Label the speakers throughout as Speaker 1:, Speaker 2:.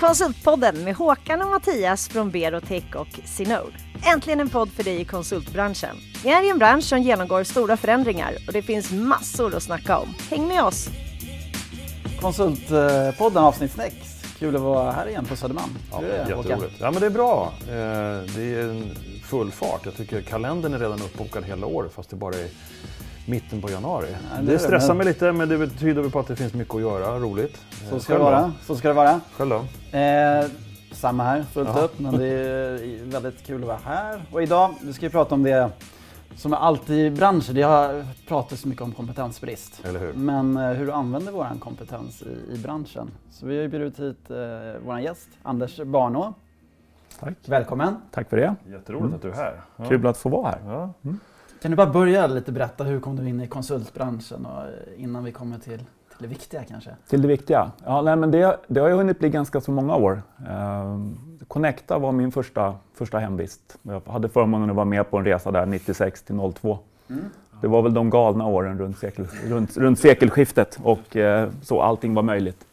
Speaker 1: Konsultpodden med Håkan och Mattias från Berotech och Sinode. Äntligen en podd för dig i konsultbranschen. Vi är i en bransch som genomgår stora förändringar och det finns massor att snacka om. Häng med oss!
Speaker 2: Konsultpodden avsnitt 6. Kul att vara här igen på Södermalm.
Speaker 3: Ja,
Speaker 2: det,
Speaker 3: jätteroligt. Ja, men det är bra. Eh, Det är en full fart. Jag tycker kalendern är redan uppbokad hela året fast det bara är mitten på januari.
Speaker 2: det är
Speaker 3: det
Speaker 2: det,
Speaker 3: stressar
Speaker 2: men-
Speaker 3: mig lite men det tyder väl på att det finns mycket att göra. Roligt. Eh,
Speaker 2: Så ska,
Speaker 3: själv
Speaker 2: det
Speaker 3: då?
Speaker 2: vara. Så ska det vara.
Speaker 3: Själv då?
Speaker 2: Eh, samma här, fullt
Speaker 3: Jaha.
Speaker 2: upp. Men det är väldigt kul att vara här. Och idag, vi ska ju prata om det som är alltid i branschen. Det har pratats så mycket om kompetensbrist.
Speaker 3: Eller hur?
Speaker 2: Men eh, hur du använder vår kompetens i, i branschen. Så vi har ju bjudit hit eh, vår gäst, Anders Barnå.
Speaker 4: Tack.
Speaker 2: Välkommen.
Speaker 4: Tack för det.
Speaker 3: Jätteroligt att du är här. Ja.
Speaker 4: Kul att få vara här.
Speaker 3: Ja.
Speaker 2: Kan du bara börja lite berätta, hur kom du in i konsultbranschen och eh, innan vi kommer till, till det viktiga kanske?
Speaker 4: Till det viktiga. Ja, nej, men det, det har ju hunnit bli ganska så många år. Eh, Connecta var min första, första hemvist. Jag hade förmånen att vara med på en resa där 96 till 02. Det var väl de galna åren runt, sekel, runt, runt sekelskiftet och eh, så allting var möjligt.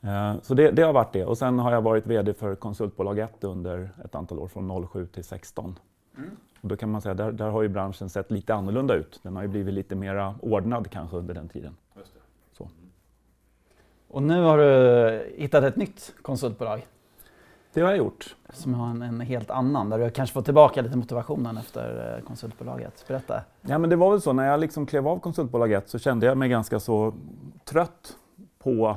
Speaker 4: Eh, så det, det har varit det. Och sen har jag varit VD för konsultbolag 1 under ett antal år, från 07 till 16. Och då kan man säga, där, där har ju branschen sett lite annorlunda ut. Den har ju blivit lite mera ordnad kanske under den tiden. Så.
Speaker 2: Och nu har du hittat ett nytt konsultbolag
Speaker 4: Det har jag gjort.
Speaker 2: som har en, en helt annan, där du kanske får tillbaka lite motivationen efter eh, konsultbolaget. Berätta.
Speaker 4: Ja, men det var väl så, när jag liksom klev av konsultbolag 1 så kände jag mig ganska så trött på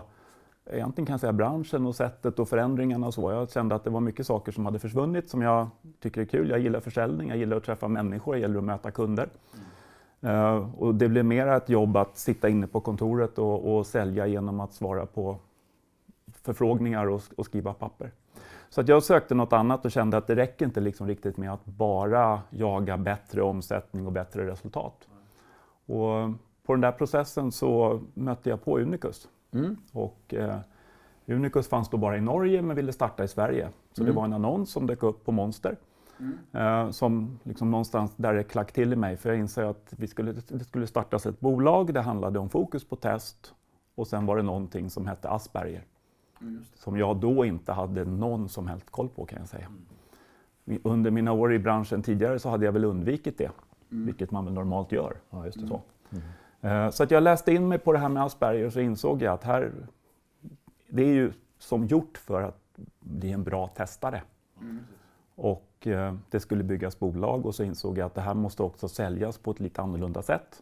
Speaker 4: egentligen kan jag säga branschen och sättet och förändringarna och så. Jag kände att det var mycket saker som hade försvunnit som jag tycker är kul. Jag gillar försäljning, jag gillar att träffa människor, jag gillar att möta kunder. Uh, och det blev mer ett jobb att sitta inne på kontoret och, och sälja genom att svara på förfrågningar och, och skriva papper. Så att jag sökte något annat och kände att det räcker inte liksom riktigt med att bara jaga bättre omsättning och bättre resultat. Och på den där processen så mötte jag på Unicus.
Speaker 2: Mm.
Speaker 4: Och, eh, Unicus fanns då bara i Norge men ville starta i Sverige. Så det
Speaker 2: Mm.
Speaker 4: var en annons som dök upp på Monster. Eh, som liksom någonstans där det klack till i mig för jag insåg att vi skulle, det skulle startas ett bolag. Det handlade om fokus på test och sen var det någonting som hette Asperger. Som jag då inte hade någon som helst koll på kan jag säga. Under mina år i branschen tidigare så hade jag väl undvikit det. Vilket man väl normalt gör.
Speaker 3: Ja, just det.
Speaker 4: Så. Eh, Så att jag läste in mig på det här med Asperger och så insåg jag att här, det är ju som gjort för att bli en bra testare. Och eh, det skulle byggas bolag och så insåg jag att det här måste också säljas på ett lite annorlunda sätt.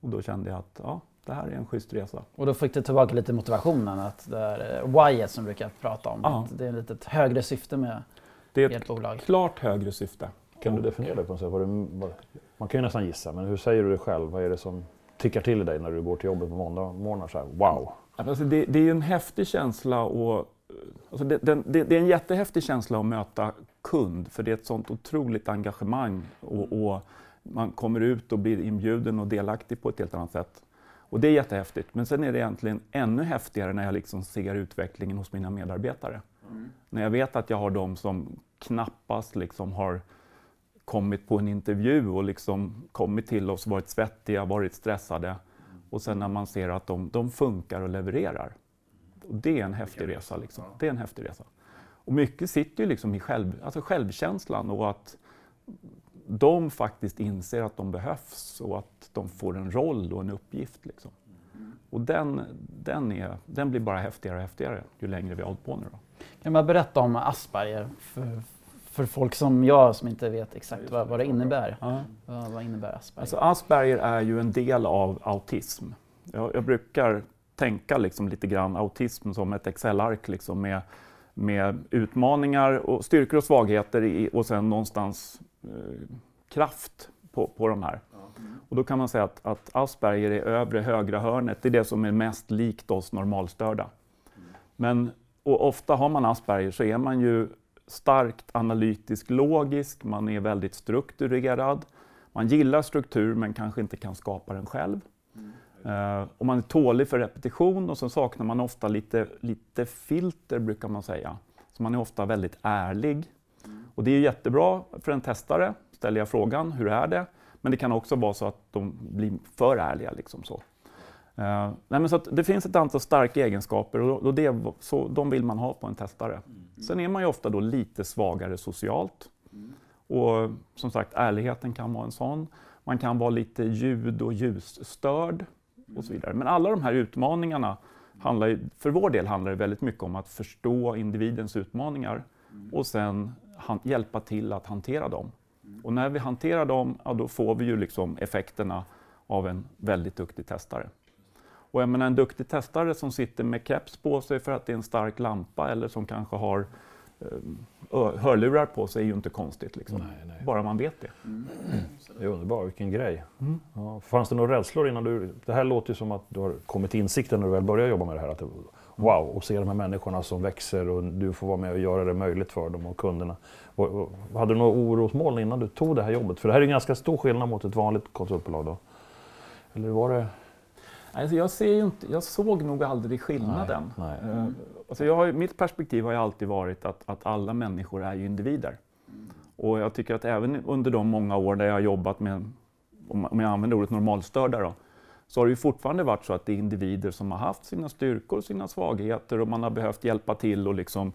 Speaker 4: Och då kände jag att ja, det här är en schysst resa.
Speaker 2: Och då fick du tillbaka lite motivationen, att det är eh, whyet som vi brukar prata om. Att det är lite ett högre syfte med
Speaker 4: Det är
Speaker 2: ert
Speaker 4: ett
Speaker 2: bolag.
Speaker 4: klart högre syfte.
Speaker 3: Kan du definiera det på något sätt? Du, man kan ju nästan gissa, men hur säger du det själv? Vad är det som tickar till i dig när du går till jobbet på måndag morgnar så här, wow?
Speaker 4: Alltså det, det är en häftig känsla och alltså det, det, det, är en jättehäftig känsla att möta kund för det är ett sånt otroligt engagemang och, och man kommer ut och blir inbjuden och delaktig på ett helt annat sätt. Och det är jättehäftigt. Men sen är det egentligen ännu häftigare när jag liksom ser utvecklingen hos mina medarbetare. När jag vet att jag har de som knappast liksom har kommit på en intervju och liksom kommit till oss, varit svettiga, varit stressade. Och sen när man ser att de, de funkar och levererar. Och det är en häftig resa. Liksom. Det är en häftig resa. Och mycket sitter ju liksom i själv, alltså självkänslan och att de faktiskt inser att de behövs och att de får en roll och en uppgift. Liksom. Och den, den, är, den blir bara häftigare och häftigare ju längre vi har hållit på nu. Då.
Speaker 2: Kan bara berätta om Asperger för, för folk som jag som inte vet exakt vad, vad det innebär? Vad, vad innebär Asperger?
Speaker 4: Alltså Asperger är ju en del av autism. Jag, jag brukar tänka liksom lite grann autism som ett Excel-ark liksom med, med utmaningar och styrkor och svagheter i, och sen någonstans eh, kraft på, på de här. Och då kan man säga att, att Asperger är övre högra hörnet, det är det som är mest likt oss normalstörda. Men och ofta har man Asperger så är man ju starkt analytisk logisk, man är väldigt strukturerad, man gillar struktur men kanske inte kan skapa den själv. Eh, och man är tålig för repetition och så saknar man ofta lite, lite filter brukar man säga. Så man är ofta väldigt ärlig. Och det är jättebra för en testare, ställer jag frågan, hur är det? Men det kan också vara så att de blir för ärliga. Liksom så. Eh, nej, men så det finns ett antal starka egenskaper och, och det, så, de vill man ha på en testare. Sen är man ju ofta då lite svagare socialt. Och som sagt, ärligheten kan vara en sån. Man kan vara lite ljud och ljusstörd och så vidare. Men alla de här utmaningarna, handlar ju, för vår del handlar det väldigt mycket om att förstå individens utmaningar och sen han, hjälpa till att hantera dem. Och när vi hanterar dem, ja, då får vi ju liksom effekterna av en väldigt duktig testare. Och jag menar, en duktig testare som sitter med keps på sig för att det är en stark lampa eller som kanske har eh, hörlurar på sig är ju inte konstigt. Liksom.
Speaker 3: Nej, nej.
Speaker 4: Bara man vet det.
Speaker 3: Det är underbart, vilken grej. Ja, fanns det några rädslor innan du... Det här låter ju som att du har kommit till insikten när du väl började jobba med det här. Att wow, och se de här människorna som växer och du får vara med och göra det möjligt för dem och kunderna. Och, och, hade du några orosmoln innan du tog det här jobbet? För det här är en ganska stor skillnad mot ett vanligt konsultbolag då. Eller var det...
Speaker 4: Alltså jag, ser inte, jag såg nog aldrig skillnaden.
Speaker 3: Nej, nej.
Speaker 4: Eh, Alltså jag har, mitt perspektiv har ju alltid varit att, att alla människor är ju individer. Och jag tycker att även under de många år där jag har jobbat med, om jag använder ordet normalstörda då, så har det ju fortfarande varit så att det är individer som har haft sina styrkor och sina svagheter och man har behövt hjälpa till och liksom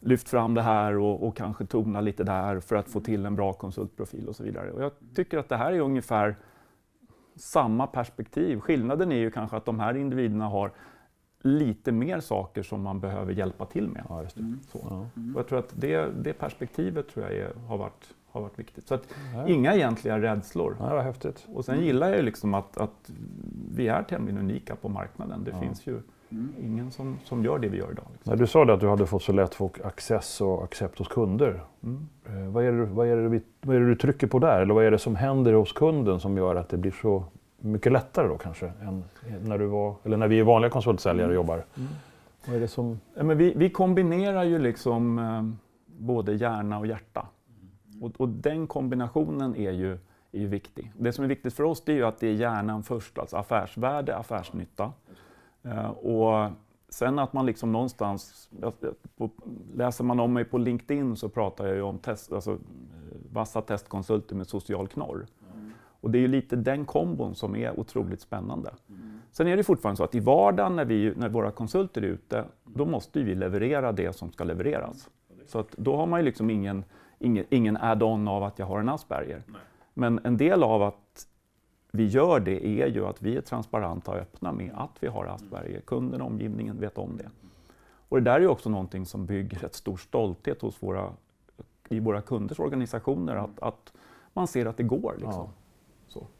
Speaker 4: lyft fram det här och, och kanske tona lite där för att få till en bra konsultprofil och så vidare. Och jag tycker att det här är ungefär samma perspektiv. Skillnaden är ju kanske att de här individerna har lite mer saker som man behöver hjälpa till med.
Speaker 3: Ja, just det.
Speaker 4: Så.
Speaker 3: Ja.
Speaker 4: Och jag tror att det, det perspektivet tror jag är, har, varit, har varit viktigt. Så att
Speaker 3: Ja.
Speaker 4: inga egentliga rädslor.
Speaker 3: Ja, det var häftigt.
Speaker 4: Och sen gillar jag ju liksom att, att vi är tämligen unika på marknaden. Det
Speaker 3: Ja.
Speaker 4: finns ju ingen som, som gör det vi gör idag. Liksom.
Speaker 3: När du sa det att du hade fått så lätt få access och accept hos kunder.
Speaker 4: Mm.
Speaker 3: Eh, Vad är, det, vad, är det, vi- vad är det du trycker på där? Eller vad är det som händer hos kunden som gör att det blir så mycket lättare då kanske? Än när, du var, eller när vi är vanliga konsultsäljare och jobbar. Vad är det som...
Speaker 4: Ja, men vi, vi kombinerar ju liksom eh, både hjärna och hjärta. Och, och den kombinationen är ju, är ju viktig. Det som är viktigt för oss det är ju att det är hjärnan först, alltså affärsvärde, affärsnytta. Eh, och sen att man liksom någonstans, läser man om mig på LinkedIn så pratar jag ju om test, alltså, eh, vassa testkonsulter med social knorr. Och det är ju lite den kombon som är otroligt spännande. Sen är det fortfarande så att i vardagen när, vi, när våra konsulter är ute, då måste vi leverera det som ska levereras. Så att då har man ju liksom ingen, ingen, ingen add-on av att jag har en Asperger. Men en del av att vi gör det är ju att vi är transparenta och öppna med att vi har Asperger. Kunden och omgivningen vet om det. Och det där är också någonting som bygger ett stor stolthet hos våra, i våra kunders organisationer, att, att man ser att det går. Liksom.
Speaker 3: Ja.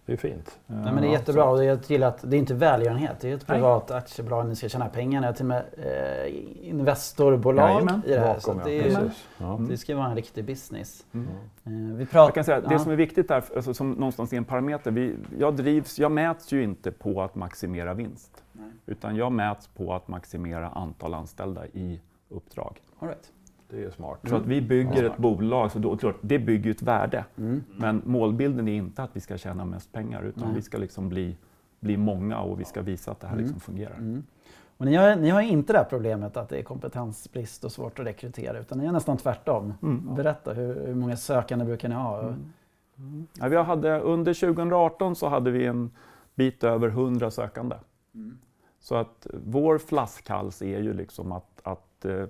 Speaker 3: Det är fint.
Speaker 2: Nej, men det är jättebra och jag gillar att det är inte välgörenhet. Det är ett
Speaker 4: Nej.
Speaker 2: privat aktiebolag, ni ska tjäna pengar. Ni har till och med eh, investorbolag
Speaker 4: Jajamän.
Speaker 2: i det här. Så
Speaker 3: Bakom,
Speaker 2: det,
Speaker 3: ja.
Speaker 2: är.
Speaker 3: Ja.
Speaker 2: det ska vara en riktig business.
Speaker 4: Mm.
Speaker 2: Eh, vi
Speaker 4: Jag
Speaker 2: pratar...
Speaker 4: kan säga att det
Speaker 2: ja.
Speaker 4: som är viktigt där, alltså, som någonstans är en parameter, vi, jag, drivs, jag mäts ju inte på att maximera vinst. Utan jag mäts på att maximera antal anställda i uppdrag.
Speaker 2: All right.
Speaker 3: Det är smart.
Speaker 4: Så att vi bygger
Speaker 3: Ja.
Speaker 4: ett bolag, så då, klart, det bygger ett värde.
Speaker 2: Mm.
Speaker 4: Men målbilden är inte att vi ska tjäna mest pengar, utan vi ska liksom bli, bli många och vi ska visa att det här
Speaker 2: Mm.
Speaker 4: liksom fungerar.
Speaker 2: Mm. Och ni, har, ni har inte det här problemet att det är kompetensbrist och svårt att rekrytera utan ni är nästan tvärtom.
Speaker 4: Mm.
Speaker 2: Berätta, hur, hur många sökande brukar ni ha?
Speaker 4: Mm. Ja, vi hade, under 2018 så hade vi en bit över 100 sökande. Så att vår flaskhals är ju liksom att, att eh, mm,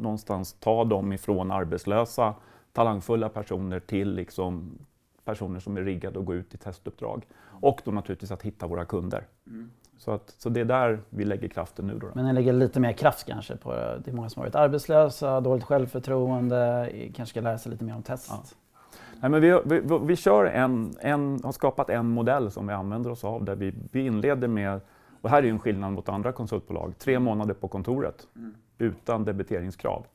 Speaker 4: någonstans ta dem ifrån arbetslösa, talangfulla personer till liksom personer som är riggade att gå ut i testuppdrag. Och då naturligtvis att hitta våra kunder. Så, att, så det är där vi lägger kraften nu. Då.
Speaker 2: Men ni lägger lite mer kraft kanske på det är många som har varit arbetslösa, dåligt självförtroende, kanske ska lära sig lite mer om test.
Speaker 4: Ja. Nej, men vi, vi, vi, vi kör en, en, har skapat en modell som vi använder oss av där vi, vi inleder med, och här är ju en skillnad mot andra konsultbolag, tre månader på kontoret utan debiteringskrav.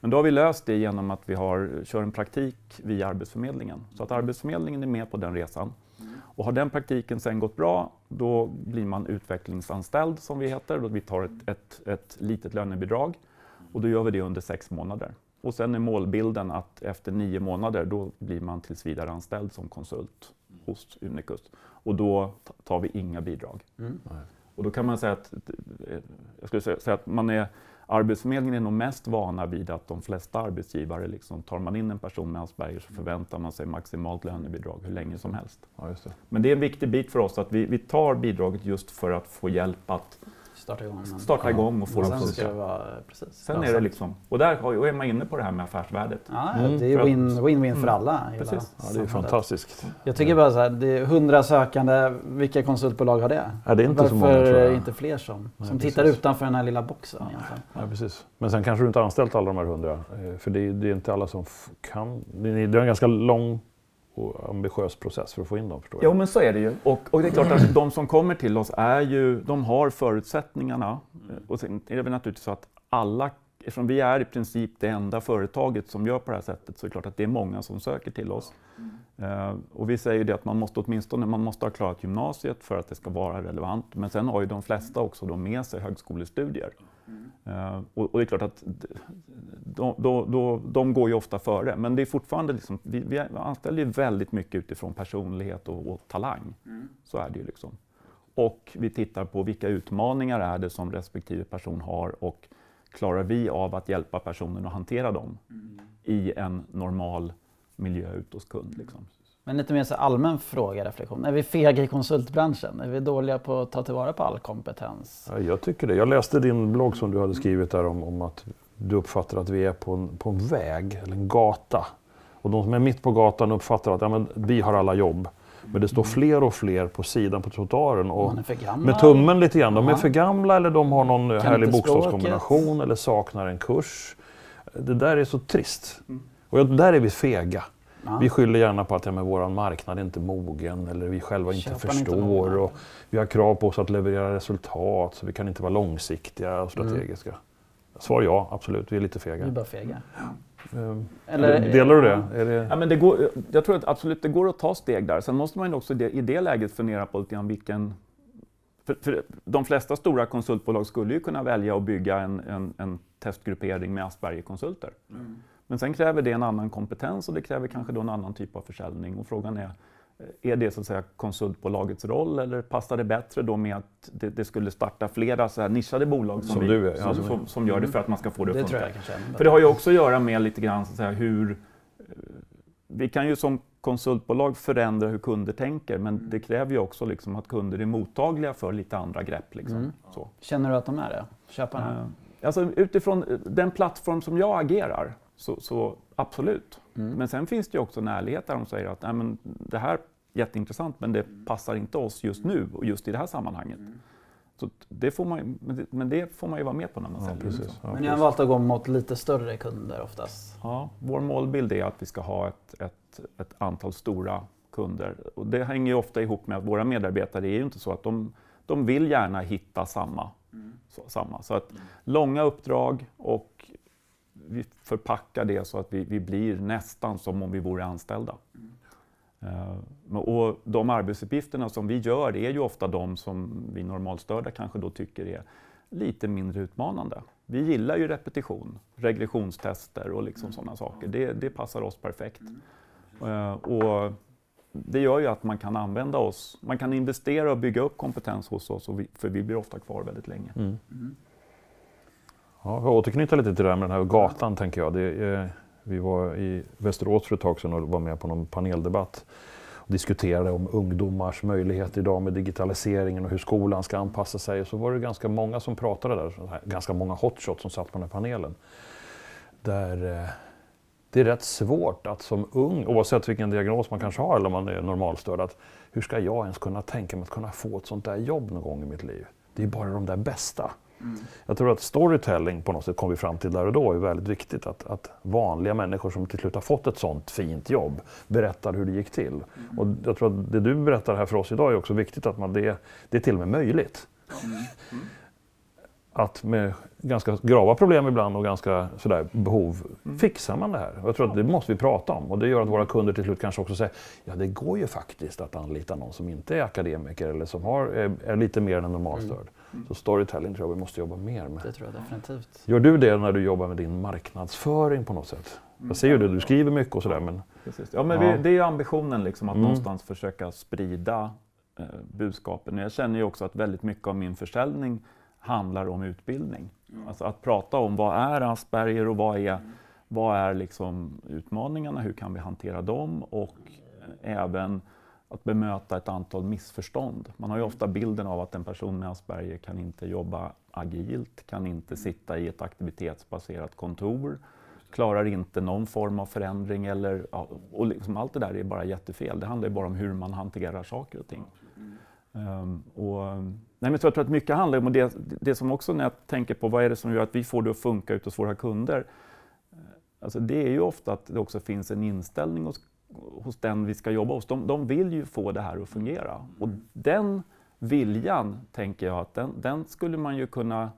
Speaker 4: Men då har vi löst det genom att vi har, kör en praktik via Arbetsförmedlingen. Så att Arbetsförmedlingen är med på den resan. Och har den praktiken sen gått bra, då blir man utvecklingsanställd som vi heter. Då vi tar ett, ett, ett litet lönebidrag och då gör vi det under sex månader. Och sen är målbilden att efter nio månader då blir man tills vidare anställd som konsult hos Unicus. Och då ta- tar vi inga bidrag.
Speaker 2: Mm.
Speaker 4: Och då kan man säga att, eh, jag skulle säga att man är Arbetsförmedlingen är nog mest vana vid att de flesta arbetsgivare, liksom, tar man in en person med Asperger så förväntar man sig maximalt lönebidrag hur länge som helst.
Speaker 3: Ja, det.
Speaker 4: Men det är en viktig bit för oss att vi, vi tar bidraget just för att få hjälp att
Speaker 2: Starta igång. men-
Speaker 4: starta igång och få dem
Speaker 2: sen
Speaker 4: att funka.
Speaker 2: vara, precis.
Speaker 4: Sen är det liksom, och där har- och är man inne på det här med affärsvärdet.
Speaker 2: Ja,
Speaker 3: Mm,
Speaker 2: det är win-win för
Speaker 4: Mm,
Speaker 2: alla.
Speaker 4: precis.
Speaker 3: Ja, det är
Speaker 2: samhället.
Speaker 3: fantastiskt.
Speaker 2: Jag tycker bara så här, det är 100 sökande, vilka konsultbolag har det?
Speaker 3: Ja, det är inte
Speaker 2: Varför
Speaker 3: så många, tror jag.
Speaker 2: inte fler som,
Speaker 3: Nej,
Speaker 2: som
Speaker 3: precis.
Speaker 2: tittar utanför den här lilla boxen egentligen?
Speaker 3: Ja, precis. Men sen kanske du inte har anställt alla de här hundra. eh, För det är, det är inte alla som kan. Det är det är en ganska lång och ambitiös process för att få in dem, förstår jag.
Speaker 4: Jo men så är det ju. Och, och det är klart att de som kommer till oss är ju, de har förutsättningarna. Och sen är det väl naturligtvis så att alla, eftersom vi är i princip det enda företaget som gör på det här sättet, så är det klart att det är många som söker till oss. Eh, och vi säger ju det att man måste åtminstone man måste ha klarat gymnasiet för att det ska vara relevant. Men sen har ju de flesta också då med sig högskolestudier. Eh, och, och det är klart att de, då, då, de går ju ofta före. Men det är fortfarande liksom, vi, vi anställer ju väldigt mycket utifrån personlighet och, och talang. Så är det ju liksom. Och vi tittar på vilka utmaningar är det som respektive person har och klarar vi av att hjälpa personen att hantera dem i en normal miljö ute hos kund. Liksom.
Speaker 2: Men lite mer så allmän fråga, reflektion. Är vi fega i konsultbranschen? Är vi dåliga på att ta tillvara på all kompetens?
Speaker 3: Ja, jag tycker det. Jag läste din blogg som du hade skrivit där om, om att du uppfattar att vi är på en, på en väg eller en gata. Och de som är mitt på gatan uppfattar att ja, men, vi har alla jobb. Men det står fler och fler på sidan på trottoaren och med tummen lite grann. De är för gamla eller de har någon härlig
Speaker 2: inte
Speaker 3: bokstavskombination eller saknar en kurs. Det där är så trist. Och jag, där är vi fega.
Speaker 2: Ja.
Speaker 3: Vi skyller gärna på att ja, men vår marknad är inte mogen eller vi själva inte
Speaker 2: är inte
Speaker 3: förstår.
Speaker 2: mogna.
Speaker 3: och vi har krav på oss att leverera resultat så vi kan inte vara långsiktiga och strategiska. Svar ja, absolut. Vi är lite
Speaker 2: Vi är
Speaker 3: fega.
Speaker 2: bara fega.
Speaker 3: Ehm,
Speaker 2: Eller-
Speaker 3: Delar du det? Är det...
Speaker 4: Ja, men det går, jag tror att absolut det går att ta steg där. Sen måste man ju också i det, läget fundera på lite grann vilken... För, för de flesta stora konsultbolag skulle ju kunna välja att bygga en, en, en testgruppering med Asperger-konsulter. Men sen kräver det en annan kompetens och det kräver kanske då en annan typ av försäljning. Och frågan är, är det så att säga konsultbolagets roll eller passar det bättre då med att det, det skulle starta flera så här nischade bolag som,
Speaker 3: Som
Speaker 4: vi,
Speaker 3: du är, ja,
Speaker 4: som,
Speaker 3: som-
Speaker 4: som, gör det för att man ska få det att
Speaker 2: Det
Speaker 4: funka?
Speaker 2: tror jag kanske är ändå.
Speaker 4: För det har ju också att göra med lite grann så att säga, hur... eh, Vi kan ju som konsultbolag förändra hur kunder tänker men det kräver ju också liksom att kunder är mottagliga för lite andra grepp. Liksom.
Speaker 2: Mm.
Speaker 4: Så.
Speaker 2: Känner du att de är det? Köparna?
Speaker 4: Eh, Alltså, utifrån eh, den plattform som jag agerar, så, så absolut.
Speaker 2: Mm.
Speaker 4: Men sen finns det ju också en ärlighet där de säger att Nej, men det här är jätteintressant men det passar inte oss just nu och just i det här sammanhanget. Så det får man, men, det, men det får man ju vara med på när man
Speaker 3: Ja,
Speaker 4: säljer.
Speaker 3: precis. Ja,
Speaker 2: Men ni har valt att gå mot lite större kunder oftast?
Speaker 4: Ja, vår målbild är att vi ska ha ett, ett, ett antal stora kunder. Och det hänger ju ofta ihop med att våra medarbetare är ju inte så att de, de vill gärna hitta samma. Så, samma. så att långa uppdrag och vi förpackar det så att vi, vi blir nästan som om vi vore anställda. Men- och de arbetsuppgifterna som vi gör är ju ofta de som vi normalstörda kanske då tycker är lite mindre utmanande. Vi gillar ju repetition, regressionstester och liksom sådana saker. Det, det passar oss perfekt. Eh, och det gör ju att man kan använda oss, man kan investera och bygga upp kompetens hos oss, och vi, för vi blir ofta kvar väldigt länge.
Speaker 3: Mm. Ja, jag återknyta lite till det här med den här gatan, tänker jag. Det, vi var i Västerås för ett tag sedan och var med på någon paneldebatt och diskuterade om ungdomars möjligheter idag med digitaliseringen och hur skolan ska anpassa sig. Och så var det ganska många som pratade där, så här, ganska många hotshots som satt på den här panelen. Där eh, det är rätt svårt att som ung, oavsett vilken diagnos man kanske har eller om man är normalstörd, att hur ska jag ens kunna tänka mig att kunna få ett sånt där jobb någon gång i mitt liv? Det är bara de där bästa. Jag tror att storytelling på något sätt kom vi fram till där och då är väldigt viktigt. Att, att vanliga människor som till slut har fått ett sånt fint jobb berättar hur det gick till. Och jag tror att det du berättar här för oss idag är också viktigt att man det, det är till och med möjligt. Att med ganska grava problem ibland och ganska sådär behov fixar man det här. Och jag tror att det måste vi prata om och det gör att våra kunder till slut kanske också säger ja det går ju faktiskt att anlita någon som inte är akademiker eller som har, är, är lite mer än normalstörd. Så storytelling tror jag vi måste jobba mer med.
Speaker 2: Det tror jag definitivt.
Speaker 3: Gör du det när du jobbar med din marknadsföring på något sätt? Jag ser ju det, du skriver mycket och sådär men
Speaker 4: Precis. Ja, men. Vi, det är ju ambitionen liksom, att
Speaker 3: Mm.
Speaker 4: någonstans försöka sprida eh, budskapen. Jag känner ju också att väldigt mycket av min försäljning handlar om utbildning. Alltså att prata om vad är Asperger och vad är, vad är liksom utmaningarna, hur kan vi hantera dem och även att bemöta ett antal missförstånd. Man har ju ofta bilden av att en person med Asperger kan inte jobba agilt, kan inte sitta i ett aktivitetsbaserat kontor, klarar inte någon form av förändring eller, och liksom allt det där är bara jättefel. Det handlar ju bara om hur man hanterar saker och ting. Um, och, nej men så jag tror att mycket handlar om det, det som också när jag tänker på vad är det som gör att vi får det att funka ute hos våra kunder. Alltså det är ju ofta att det också finns en inställning hos, hos den vi ska jobba hos. De, de vill ju få det här att fungera. Och den viljan, tänker jag, att den, den skulle man ju kunna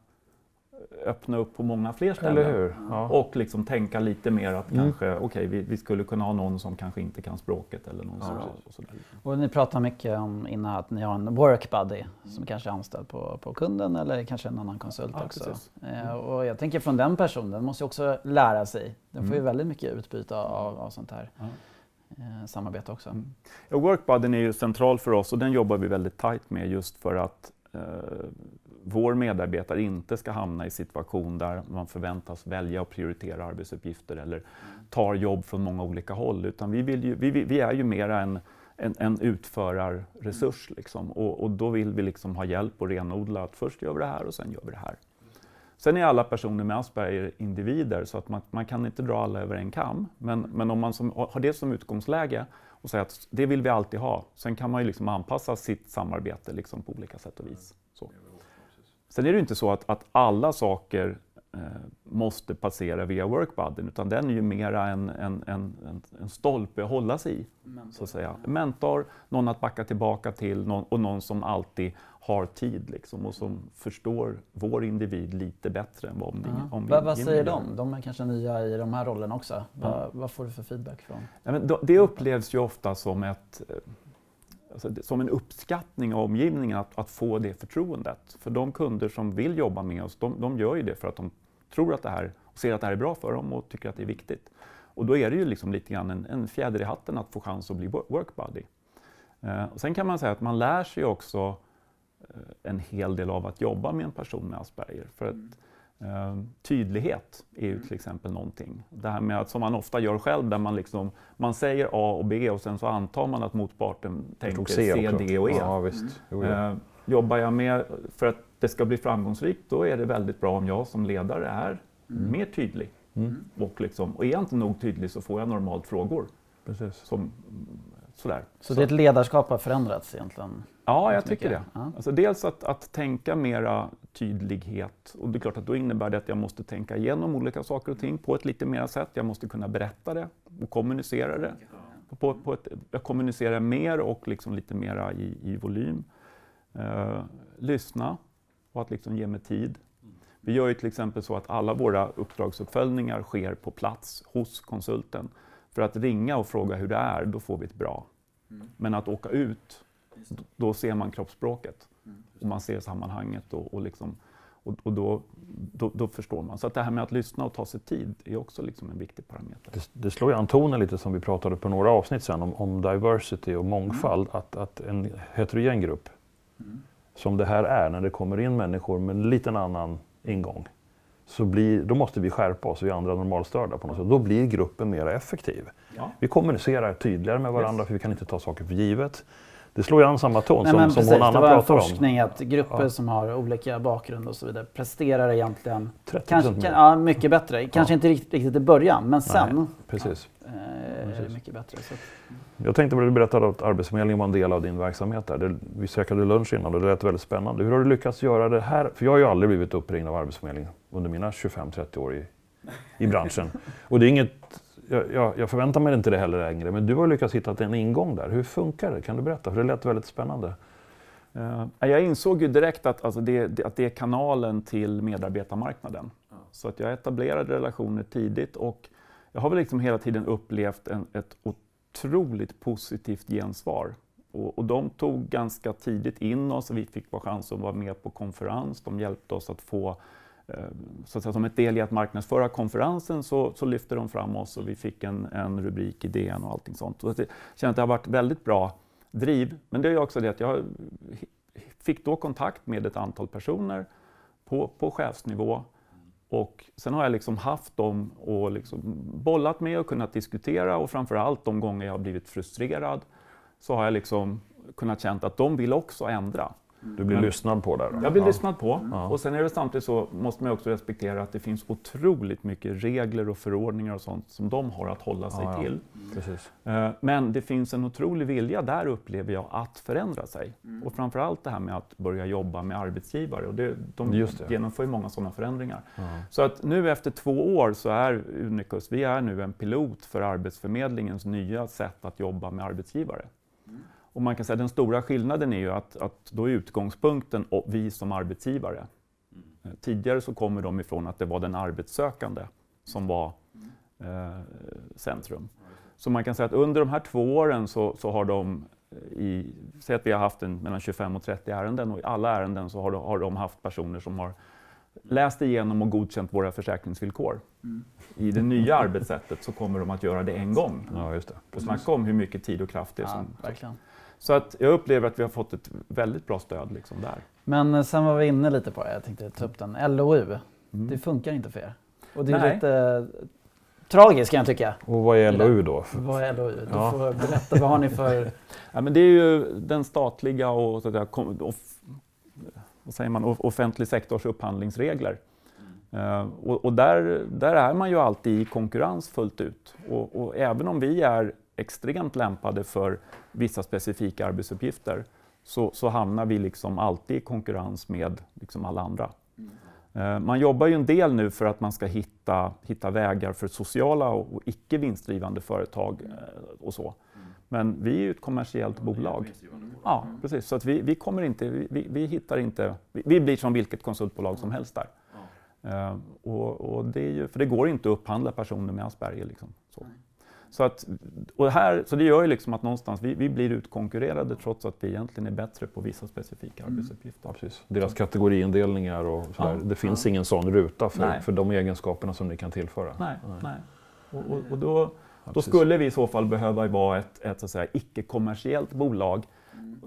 Speaker 4: öppna upp på många fler ställen.
Speaker 3: Eller hur?
Speaker 4: Ja. Och liksom tänka lite mer att mm. kanske, okej, okay, vi, vi, skulle kunna ha någon som kanske inte kan språket eller någon ja, och sådär.
Speaker 2: Och ni pratar mycket om innan att ni har en work buddy som kanske är anställd på, på kunden eller kanske en annan konsult ja, också. Eh, och jag tänker från den personen måste ju också lära sig. Den får ju mm. väldigt mycket utbyte av, av sånt här. Eh, samarbete också. Mm.
Speaker 4: Ja, Workbudden är ju central för oss och den jobbar vi väldigt tajt med just för att eh, vår medarbetare inte ska hamna i situation där man förväntas välja och prioritera arbetsuppgifter eller tar jobb från många olika håll. Utan vi, vill ju, vi, vi är ju mera en, en, en utförarresurs. Liksom. Och, och, då vill vi liksom ha hjälp och renodla att först gör vi det här och sen gör vi det här. Sen är alla personer med Asperger individer så att man, man kan inte dra alla över en kam. Men, men om man som, har det som utgångsläge och säger att det vill vi alltid ha. Sen kan man ju liksom anpassa sitt samarbete liksom på olika sätt och vis. Så. Sen är det inte så att, att alla saker måste passera via workbudden, utan den är ju mera en, en, en, en, stolpe att hålla sig i. Mentor. Så att säga. Mentor, någon att backa tillbaka till någon, och någon som alltid har tid liksom, och som förstår vår individ lite bättre än vad om,
Speaker 2: ja. om Vad, vad säger de? De är kanske nya i de här rollerna också. Ja. Vad, vad, får du för feedback från?
Speaker 4: Ja, men det upplevs ju ofta som ett eh, alltså, som en uppskattning av omgivningen att, att, få det förtroendet. För de kunder som vill jobba med oss, de, de, gör ju det för att de tror att det här, och ser att det här är bra för dem och tycker att det är viktigt. Och då är det ju liksom lite grann en, en fjäder i hatten att få chans att bli workbuddy. Eh, och sen kan man säga att man lär sig också eh, en hel del av att jobba med en person med Asperger. För att, Eh, tydlighet är ju till exempel någonting. Det här med att, som man ofta gör själv, där man, liksom, man säger A och B och sen så antar man att motparten tänker C, C D och E.
Speaker 3: Ja, visst. Jo, ja.
Speaker 4: Eh, jobbar jag med, för att det ska bli framgångsrikt, då är det väldigt bra om jag som ledare är mm. mer tydlig. Mm. Och, liksom, och är jag inte nog tydlig så får jag normalt frågor.
Speaker 3: Precis.
Speaker 4: Som, sådär.
Speaker 2: Så, så ditt ledarskap har förändrats egentligen?
Speaker 4: Ja, jag tycker det. Ja. Alltså dels att, att tänka mera tydlighet. Och det är klart att då innebär det att jag måste tänka igenom olika saker och ting på ett lite mer sätt. Jag måste kunna berätta det och kommunicera det. På, på ett, jag kommunicerar mer och liksom lite mera i, i volym. Uh, lyssna och att liksom ge mig tid. Vi gör ju till exempel så att alla våra uppdragsuppföljningar sker på plats hos konsulten. För att ringa och fråga hur det är, då får vi ett bra. Mm. Men att åka ut, då ser man kroppsspråket. Mm. Och man ser sammanhanget och, och, liksom, och, och då, då, då, förstår man. Så att det här med att lyssna och ta sig tid är också liksom en viktig parameter.
Speaker 3: Det, det slår ju an tonen lite som vi pratade på några avsnitt sen om, om diversity och mångfald. Mm. Att, att en heterogen grupp, mm. Som det här är, när det kommer in människor med en liten annan ingång, så blir, då måste vi skärpa oss, vi andra normalstörda på något sätt. Då blir gruppen mer effektiv. Ja. Vi kommunicerar tydligare med varandra yes. för vi kan inte ta saker för givet. Det slår ju an samma ton Nej, som, som precis, hon Anna pratar om. Det var
Speaker 2: forskning att grupper ja. som har olika bakgrund och så vidare presterar egentligen kanske, kan, ja, mycket bättre. Kanske ja. inte riktigt, riktigt i början, men sen
Speaker 3: Nej, precis.
Speaker 2: Eh, är mycket bättre. Så.
Speaker 3: Jag tänkte på det du berättade att Arbetsförmedlingen var en del av din verksamhet där. Det, vi käkade lunch innan och det lät väldigt spännande. Hur har du lyckats göra det här? För jag har ju aldrig blivit uppringd av Arbetsförmedlingen under mina 25-30 år i, i branschen. Och det är inget jag, jag, förväntar mig inte det heller längre, men du har lyckats hitta en ingång där. Hur funkar det? Kan du berätta? För det lät väldigt spännande.
Speaker 4: Uh, jag insåg ju direkt att, alltså det, att det är kanalen till medarbetarmarknaden. Så att jag etablerade relationer tidigt och jag har väl liksom hela tiden upplevt en, ett otroligt positivt gensvar. Och, och de tog ganska tidigt in oss och vi fick vår chans att vara med på konferens. De hjälpte oss att få eh, så att säga, som ett del i att marknadsföra konferensen så, så lyfte de fram oss och vi fick en, en rubrik i DN och allting sånt. Så jag känner att det har varit väldigt bra driv. Men det är också det att jag fick då kontakt med ett antal personer på, på chefsnivå. Och sen har jag liksom haft dem och liksom bollat med och kunnat diskutera och framförallt de gånger jag har blivit frustrerad så har jag liksom kunnat känna att de vill också ändra.
Speaker 3: Du blir lyssnad på där? Då.
Speaker 4: Jag blir ja. lyssnad på. Ja. Och sen är det samtidigt så måste man också respektera att det finns otroligt mycket regler och förordningar och sånt som de har att hålla sig
Speaker 3: ja,
Speaker 4: till.
Speaker 3: Precis.
Speaker 4: Eh, men det finns en otrolig vilja där upplever jag att förändra sig. Mm. Och framförallt det här med att börja jobba med arbetsgivare. Och det, de Just det. genomför ju många sådana förändringar. Så att nu efter två år så är Unicus, vi är nu en pilot för Arbetsförmedlingens nya sätt att jobba med arbetsgivare. Och man kan säga den stora skillnaden är ju att, att då är utgångspunkten vi som arbetsgivare. Mm. Tidigare så kommer de ifrån att det var den arbetssökande som var eh, centrum. Så man kan säga att under de här två åren så, så har de i, säg att vi har haft en, mellan 25 och 30 ärenden och i alla ärenden så har de, har de haft personer som har läst igenom och godkänt våra försäkringsvillkor. Mm. I det nya arbetssättet så kommer de att göra det en gång.
Speaker 3: Ja, just det.
Speaker 4: Och snacka om hur mycket tid och kraft det är
Speaker 2: ja,
Speaker 4: som...
Speaker 2: Verkligen.
Speaker 4: Så att jag upplever att vi har fått ett väldigt bra stöd liksom där.
Speaker 2: Men eh, sen var vi inne lite på det, jag tänkte ta upp den. LOU, mm. det funkar inte för er. Och det är Nej. lite eh, tragiskt kan jag tycka.
Speaker 3: Och vad är LOU då?
Speaker 2: Vad är LOU? Du ja. får berätta, vad har ni för...
Speaker 4: Ja, men det är ju den statliga och, och, vad säger man, offentlig sektors upphandlingsregler. Uh, och, och där, där, är man ju alltid i konkurrens fullt ut. Och, och, även om vi är extremt lämpade för vissa specifika arbetsuppgifter så, så hamnar vi liksom alltid i konkurrens med liksom alla andra. Eh, man jobbar ju en del nu för att man ska hitta, hitta vägar för sociala och, och icke vinstdrivande företag eh, och så. Mm. Men vi är ju ett kommersiellt bolag. Ja, precis. Så att vi, vi kommer inte, vi, vi hittar inte, vi, vi, blir som vilket konsultbolag som helst där. Uh, och, och, det är ju, för det går inte att upphandla personer med Asperger. Liksom, så. Så, att, och här, så det gör ju liksom att någonstans vi, vi blir utkonkurrerade trots att vi egentligen är bättre på vissa specifika mm. arbetsuppgifter.
Speaker 3: Ja, precis. Deras kategoriindelningar och sådär. Ja, det finns ja. ingen sån ruta för, för de egenskaperna som ni kan tillföra.
Speaker 4: Nej, nej. nej. Och, och, och, då, då skulle vi i så fall behöva vara ett, ett så att säga, icke-kommersiellt bolag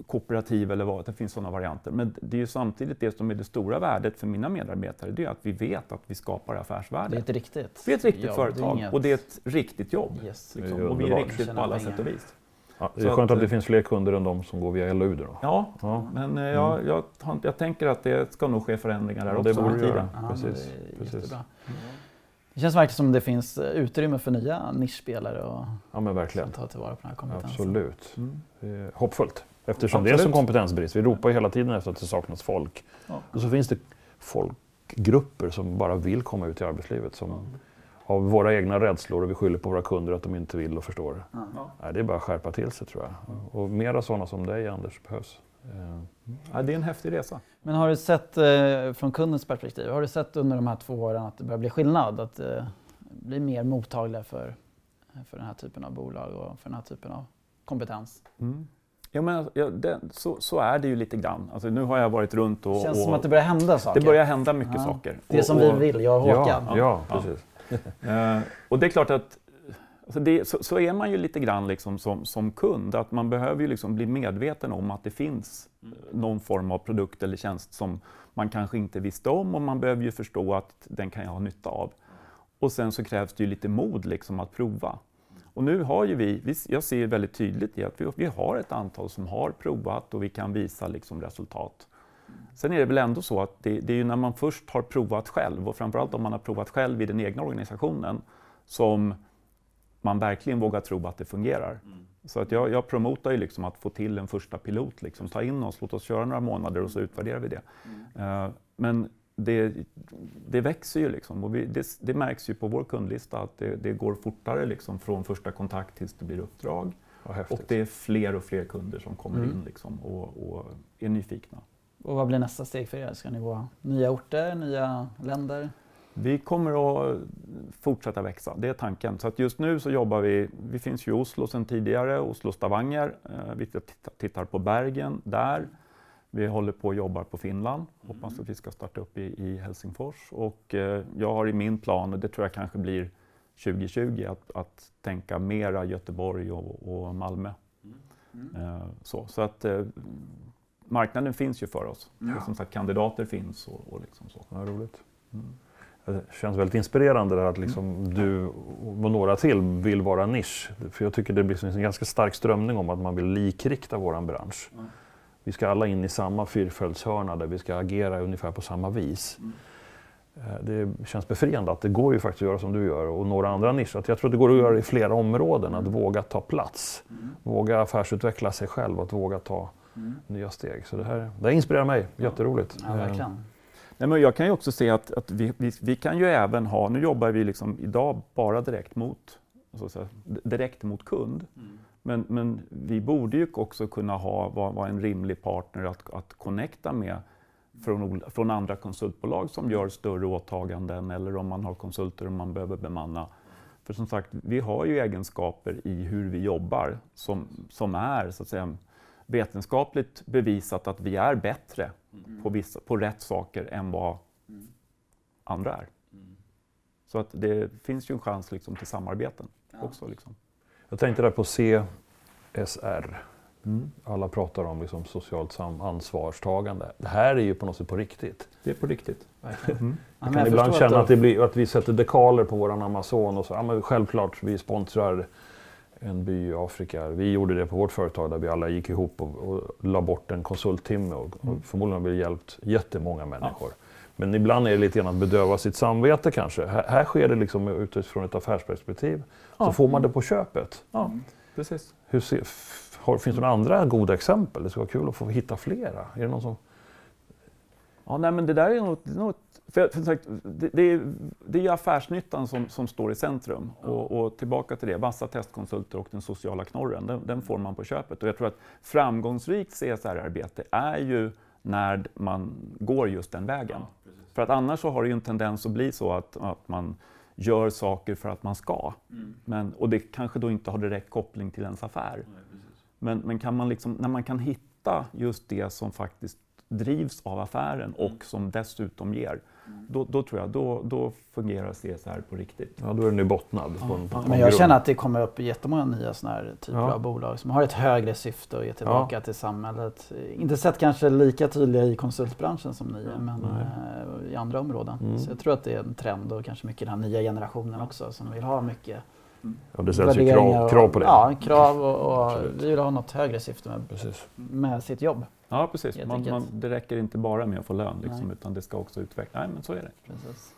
Speaker 4: kooperativ eller vad, det finns sådana varianter. Men det är ju samtidigt det som är det stora värdet för mina medarbetare, det är att vi vet att vi skapar affärsvärde.
Speaker 2: Det är ett riktigt
Speaker 4: Vi är ett riktigt jobb, företag inget... och det är ett riktigt jobb.
Speaker 2: Yes.
Speaker 4: Liksom. Och vi är riktigt på alla sätt och vis.
Speaker 3: Ja, det är skönt att, att, det finns fler kunder än de som går via LOU då.
Speaker 4: Ja, ja. men eh, jag, mm. jag, jag, jag, tänker att det ska nog ske förändringar där ja, också.
Speaker 3: Det borde
Speaker 4: göra.
Speaker 3: Precis. Precis.
Speaker 2: Mm. Det känns verkligen som det finns eh, utrymme för nya nischspelare och
Speaker 3: ja, men verkligen.
Speaker 2: som tar tillvara på den här kompetensen.
Speaker 3: Absolut. Mm. Hoppfullt. Eftersom Absolut. det är en kompetensbrist. Vi ropar ju hela tiden efter att det saknas folk. Ja. Och så finns det folkgrupper som bara vill komma ut i arbetslivet. Som mm. Av våra egna rädslor och vi skyller på våra kunder att de inte vill och förstår. Ja. Nej, det är bara att skärpa till sig tror jag. Och mera sådana som dig Anders behövs.
Speaker 4: Ja, det är en häftig resa.
Speaker 2: Men har du sett eh, från kundens perspektiv, har du sett under de här två åren att det börjar bli skillnad? Att eh, bli mer mottagliga för, för den här typen av bolag och för den här typen av kompetens? Mm.
Speaker 4: Ja, men, ja, det, så, så, är det ju lite grann. Alltså, nu har jag varit runt och...
Speaker 2: Det känns
Speaker 4: och,
Speaker 2: som att det börjar hända saker.
Speaker 4: Det börjar hända mycket ja. saker.
Speaker 2: Det och, som vi vill, jag och Håkan.
Speaker 3: Ja, ja precis.
Speaker 4: uh, och det är klart att alltså det, så, så, är man ju lite grann liksom som, som kund. Att man behöver ju liksom bli medveten om att det finns någon form av produkt eller tjänst som man kanske inte visste om och man behöver ju förstå att den kan jag ha nytta av. Och sen så krävs det ju lite mod liksom att prova. Och nu har ju vi, jag ser väldigt tydligt i att vi, vi har ett antal som har provat och vi kan visa liksom resultat. Sen är det väl ändå så att det, det är ju när man först har provat själv och framförallt om man har provat själv i den egna organisationen som man verkligen vågar tro att det fungerar. Mm. Så att jag, jag promotar ju liksom att få till en första pilot, liksom. ta in oss, låt oss köra några månader och så utvärderar vi det. Mm. Uh, men det, det växer ju liksom och vi, det, det, märks ju på vår kundlista att det, det går fortare liksom från första kontakt tills det blir uppdrag. Och det är fler och fler kunder som kommer mm. in liksom och, och, är nyfikna.
Speaker 2: Och vad blir nästa steg för er? Ska ni gå nya orter, nya länder?
Speaker 4: Vi kommer att fortsätta växa, det är tanken. Så att just nu så jobbar vi, vi finns ju i Oslo sedan tidigare, Oslo-Stavanger. Eh, vi tittar på Bergen där. Vi håller på att jobba på Finland. Hoppas att vi ska starta upp i, i Helsingfors. Och eh, jag har i min plan, och det tror jag kanske blir 2020, att, att tänka mera Göteborg och, och Malmö. Mm. Mm. Eh, så, så att, eh, marknaden finns ju för oss. Ja. Och som sagt, kandidater finns och, och liksom så.
Speaker 3: Ja, roligt. Mm. Det känns väldigt inspirerande där att liksom mm. du och några till vill vara nisch. För jag tycker det blir en ganska stark strömning om att man vill likrikta våran bransch. Mm. Vi ska alla in i samma fyrföljshörna där vi ska agera ungefär på samma vis. Mm. Eh, det känns befriande att det går ju faktiskt att göra som du gör och några andra nischer. Jag tror att det går att göra i flera områden, att våga ta plats. Mm. Våga affärsutveckla sig själv att våga ta mm. nya steg. Så det här, det här inspirerar mig, jätteroligt.
Speaker 2: Ja, verkligen.
Speaker 4: Nej, men jag kan ju också se att, att vi, vi, vi, kan ju även ha, nu jobbar vi liksom idag bara direkt mot, säga, direkt mot kund. Mm. Men, men vi borde ju också kunna ha, vara, vara en rimlig partner att, att connecta med från, från andra konsultbolag som gör större åtaganden eller om man har konsulter och man behöver bemanna. För som sagt, vi har ju egenskaper i hur vi jobbar som, som är så att säga, vetenskapligt bevisat att vi är bättre mm. på, vissa, på rätt saker än vad mm. andra är. Mm. Så att det finns ju en chans liksom till samarbeten ja. också. Liksom.
Speaker 3: Jag tänkte där på CSR. Mm. Alla pratar om liksom socialt ansvarstagande. Det här är ju på något sätt på riktigt.
Speaker 4: Det är på riktigt.
Speaker 3: Mm. Jag kan ibland känna att, det blir, att vi sätter dekaler på våran Amazon och så. Ja, men självklart, vi sponsrar en by i Afrika. Vi gjorde det på vårt företag där vi alla gick ihop och, och la bort en konsulttimme och, och mm. förmodligen har vi hjälpt jättemånga människor. Ja. Men ibland är det lite grann att bedöva sitt samvete kanske. Här, här sker det liksom utifrån ett affärsperspektiv. Ja. Så får man det på köpet.
Speaker 4: Ja, precis.
Speaker 3: Hur ser, har, finns det några andra goda exempel? Det skulle vara kul att få hitta flera. Är det någon som...
Speaker 4: Ja, nej, men det där är något, något för, för sagt, det, det, är, det är affärsnyttan som, som står i centrum. Ja. Och, och, tillbaka till det, vassa testkonsulter och den sociala knorren, den, den, får man på köpet. Och jag tror att framgångsrikt CSR-arbete är ju när man går just den vägen. Ja, för att annars så har det ju en tendens att bli så att, att man gör saker för att man ska. Mm. Men, och det kanske då inte har direkt koppling till ens affär. Nej, men, men kan man liksom, när man kan hitta just det som faktiskt drivs av affären och mm. som dessutom ger, mm. då, då, tror jag då, då fungerar CSR på riktigt.
Speaker 3: Ja, då är den ju bottnad. På en,
Speaker 2: på men jag känner att det kommer upp jättemånga nya såna här typer ja. av bolag som har ett högre syfte att ge tillbaka ja. till samhället. Inte sett kanske lika tydliga i konsultbranschen som ni, men mm. i andra områden. Mm. Så jag tror att det är en trend och kanske mycket den här nya generationen också som vill ha mycket
Speaker 3: Ja, det ställs ju krav, krav på det.
Speaker 2: Ja, krav och, och vi vill ha något högre syfte med, precis. med sitt jobb.
Speaker 4: Ja, precis. Man, man, det räcker inte bara med att få lön, liksom, utan det ska också utvecklas. Nej, men så är det. Precis.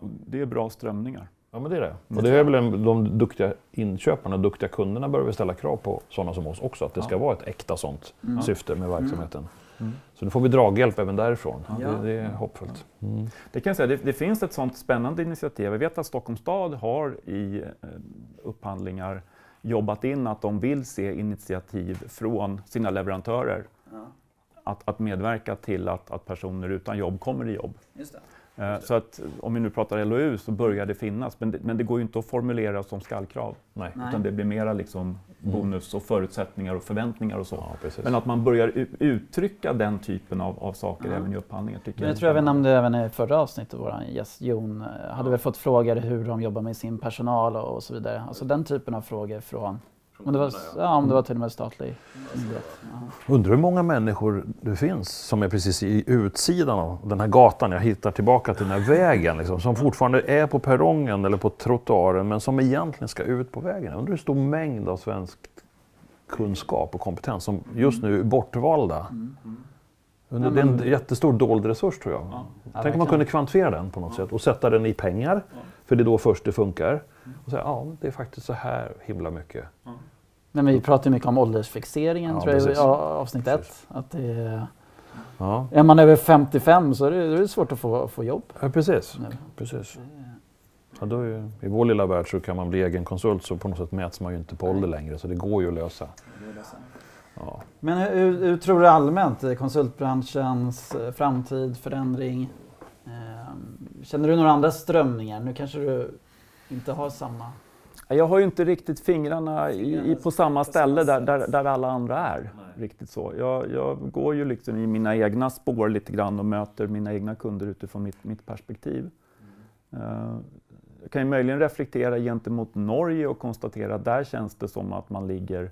Speaker 4: Det är bra strömningar.
Speaker 3: Ja, men det är det. Och det är väl en, de duktiga inköparna, duktiga kunderna bör vi ställa krav på sådana som oss också, att det ska ja. vara ett äkta sånt mm. syfte med verksamheten. Mm. Mm. Så nu får vi draghjälp även därifrån. Ja. Det, det, är hoppfullt.
Speaker 4: Mm. Det kan jag säga, det, det, finns ett sådant spännande initiativ. Jag vet att Stockholms stad har i eh, upphandlingar jobbat in att de vill se initiativ från sina leverantörer. Att, att medverka till att, att personer utan jobb kommer i jobb. Eh, så att om vi nu pratar LOU så börjar det finnas, men det, men det går ju inte att formulera som skallkrav. Nej. Utan det blir mera liksom bonus och förutsättningar och förväntningar och så. Ja, men att man börjar uttrycka den typen av, av saker ja. även i upphandlingar. Tycker
Speaker 2: jag, jag tror jag vi nämnde även i förra avsnittet, vår gäst Jon eh, hade väl fått frågor hur de jobbar med sin personal och, och så vidare. Alltså den typen av frågor från om det, var, ja, om det var till och med statlig myndighet.
Speaker 3: Undrar hur många människor det finns som är precis i utsidan av den här gatan. Jag hittar tillbaka till den här vägen. Liksom, som fortfarande är på perrongen eller på trottoaren men som egentligen ska ut på vägen. Undrar hur stor mängd av svensk kunskap och kompetens som just nu är bortvalda. Mm, mm. Det är en jättestor dold resurs tror jag. Ja. Tänk om man kunde kvantifiera den på något sätt och sätta den i pengar. För det är då först det funkar. Och säga, ja, det är faktiskt så här himla mycket.
Speaker 2: Men vi pratar mycket om åldersfixeringen ja, tror jag, i avsnitt ett. Att det är, ja. är man över 55 så är det, är det svårt att få, få jobb.
Speaker 3: Ja, precis. precis. Ja, då är, I vår lilla värld så kan man bli egen konsult så på något sätt mäts man ju inte på ålder längre så det går ju att lösa.
Speaker 2: Ja. Men hur, hur, tror du allmänt konsultbranschens eh, framtid, förändring? Ehm, känner du några andra strömningar? Nu kanske du inte har samma
Speaker 4: jag har ju inte riktigt fingrarna i, i på samma ställe där, där, där alla andra är. Nej. Riktigt så. Jag, jag, går ju liksom i mina egna spår lite grann och möter mina egna kunder utifrån mitt, mitt perspektiv. Mm. Uh, jag kan ju möjligen reflektera gentemot Norge och konstatera att där känns det som att man ligger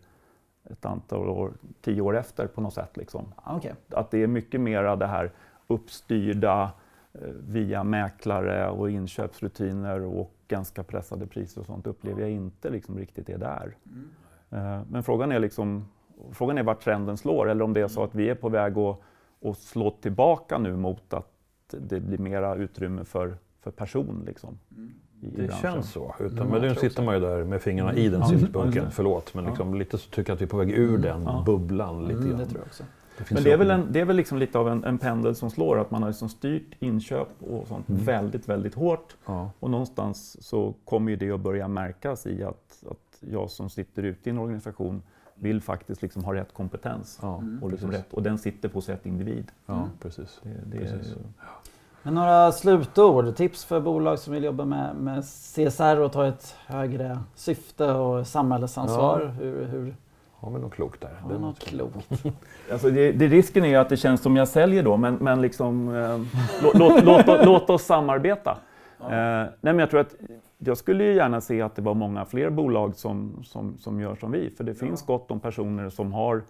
Speaker 4: ett antal år, tio år efter på något sätt. Liksom.
Speaker 2: Okay.
Speaker 4: Att det är mycket mera det här uppstyrda eh, via mäklare och inköpsrutiner och ganska pressade priser och sånt upplever jag inte liksom riktigt är där. Mm. Eh, men frågan är, liksom, frågan är vart trenden slår eller om det är så att vi är på väg att, att slå tillbaka nu mot att det blir mera utrymme för, för person. Liksom. Mm
Speaker 3: det känns så. Utan, mm, men nu sitter man ju där med fingrarna i den mm. syltburken, förlåt. Men liksom, lite så tycker jag att vi är på väg ur mm. den bubblan. Lite
Speaker 2: mm, det tror jag också.
Speaker 4: Det men det är väl, en, det är väl liksom lite av en, en pendel som slår, att man har liksom styrt inköp och sånt mm. väldigt, väldigt hårt. Ja. Och någonstans så kommer ju det att börja märkas i att, att jag som sitter ute i en organisation vill faktiskt liksom ha rätt kompetens. Ja, och, liksom rätt, och den sitter hos rätt individ.
Speaker 3: Ja, precis. Det, det precis. Är,
Speaker 2: men några slutord, tips för bolag som vill jobba med, med CSR och ta ett högre syfte och samhällsansvar? Ja. Hur, hur?
Speaker 3: Har vi något klokt där?
Speaker 2: Har vi något klokt?
Speaker 4: alltså det, det, risken är ju att det känns som jag säljer då, men, men liksom, eh, låt, låt, låt, låt, oss samarbeta. Ja. Eh, nej jag tror att jag skulle ju gärna se att det var många fler bolag som, som, som gör som vi, för det finns ja. gott om personer som har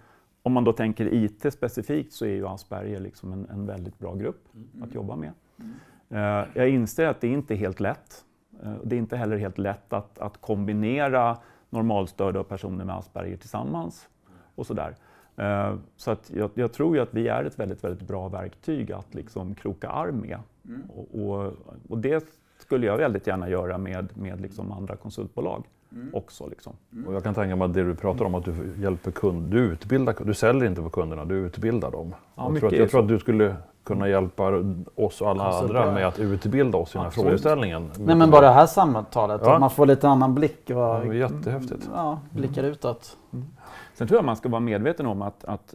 Speaker 4: om man då tänker IT specifikt så är ju Asperger liksom en, en väldigt bra grupp mm. att jobba med. Mm. Jag inser att det inte är helt lätt. Eh, det är inte heller helt lätt att, att kombinera normalstörda och personer med Asperger tillsammans. och sådär. Eh, så att jag, jag, tror ju att vi är ett väldigt, väldigt bra verktyg att liksom kroka arm med. Mm. Och, och, och, det skulle jag väldigt gärna göra med, med liksom andra konsultbolag. Mm. också. Liksom.
Speaker 3: Mm. Och jag kan tänka mig att det du pratar om, att du hjälper kund, du utbildar, du säljer inte för kunderna, du utbildar dem. Ja, jag, tror att, jag tror att du skulle kunna hjälpa oss och alla alltså, andra med att utbilda oss i den här Absolut. frågeställningen.
Speaker 2: Nej men bara det här samtalet, ja. att man får lite annan blick. Och,
Speaker 3: ja, jättehäftigt.
Speaker 2: Ja, blickar mm. utåt. Mm.
Speaker 4: Sen tror jag man ska vara medveten om att, att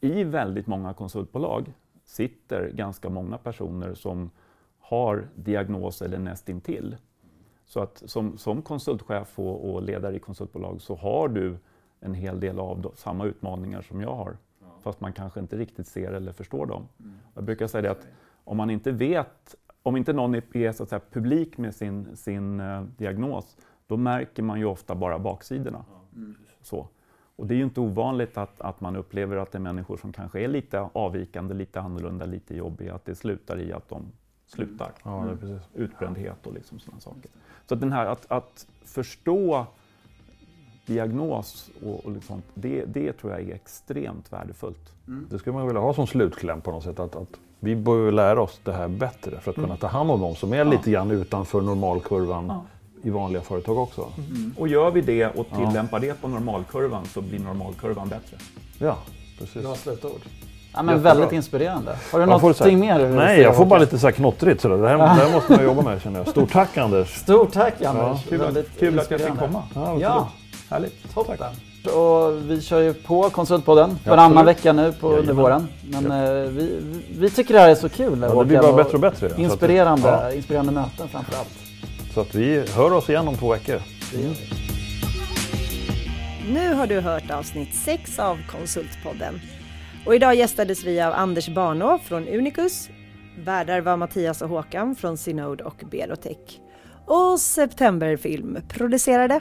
Speaker 4: i väldigt många konsultbolag sitter ganska många personer som har diagnos eller nästintill. Så att som, som konsultchef och, och, ledare i konsultbolag så har du en hel del av samma utmaningar som jag har. Ja. Fast man kanske inte riktigt ser eller förstår dem. Mm. Jag brukar säga det att om man inte vet, om inte någon är så att säga, publik med sin, sin uh, diagnos, då märker man ju ofta bara baksidorna. Mm. Så. Och det är ju inte ovanligt att, att man upplever att det är människor som kanske är lite avvikande, lite annorlunda, lite jobbiga, att det slutar i att de slutar.
Speaker 3: Ja,
Speaker 4: Utbrändhet och liksom sådana saker. Så att den här att, att förstå diagnos och, och liksom, det, det tror jag är extremt värdefullt.
Speaker 3: Mm. Det skulle man vilja ha som slutkläm på något sätt. Att, att vi behöver lära oss det här bättre för att mm. kunna ta hand om dem som är ja. lite grann utanför normalkurvan ja. i vanliga företag också.
Speaker 4: Mm. Och gör vi det och tillämpar ja. det på normalkurvan så blir normalkurvan bättre.
Speaker 3: Ja, precis.
Speaker 2: Bra slutord. Ja, men väldigt inspirerande. Har du någonting mer?
Speaker 3: Nej, jag får bara lite så här knottrigt sådär. Det här, det här måste man jobba med känner jag. Stort tack Anders!
Speaker 2: Stort tack Anders!
Speaker 4: Ja, kul, kul att jag fick komma.
Speaker 2: Ja, ja. Härligt. Toppen! Och vi kör ju på Konsultpodden varannan ja, vecka nu på, under våren. Men ja. Eh, vi, vi tycker det här är så kul.
Speaker 3: Ja, det blir bara bättre och bättre.
Speaker 2: Inspirerande, att, ja. inspirerande möten framför allt.
Speaker 3: Så att vi hör oss igen om två veckor.
Speaker 1: Mm. Nu har du hört avsnitt 6 av Konsultpodden. Och idag gästades vi av Anders Barnå från Unicus. Värdar var Mattias och Håkan från Synode och Berotech. Och Septemberfilm producerade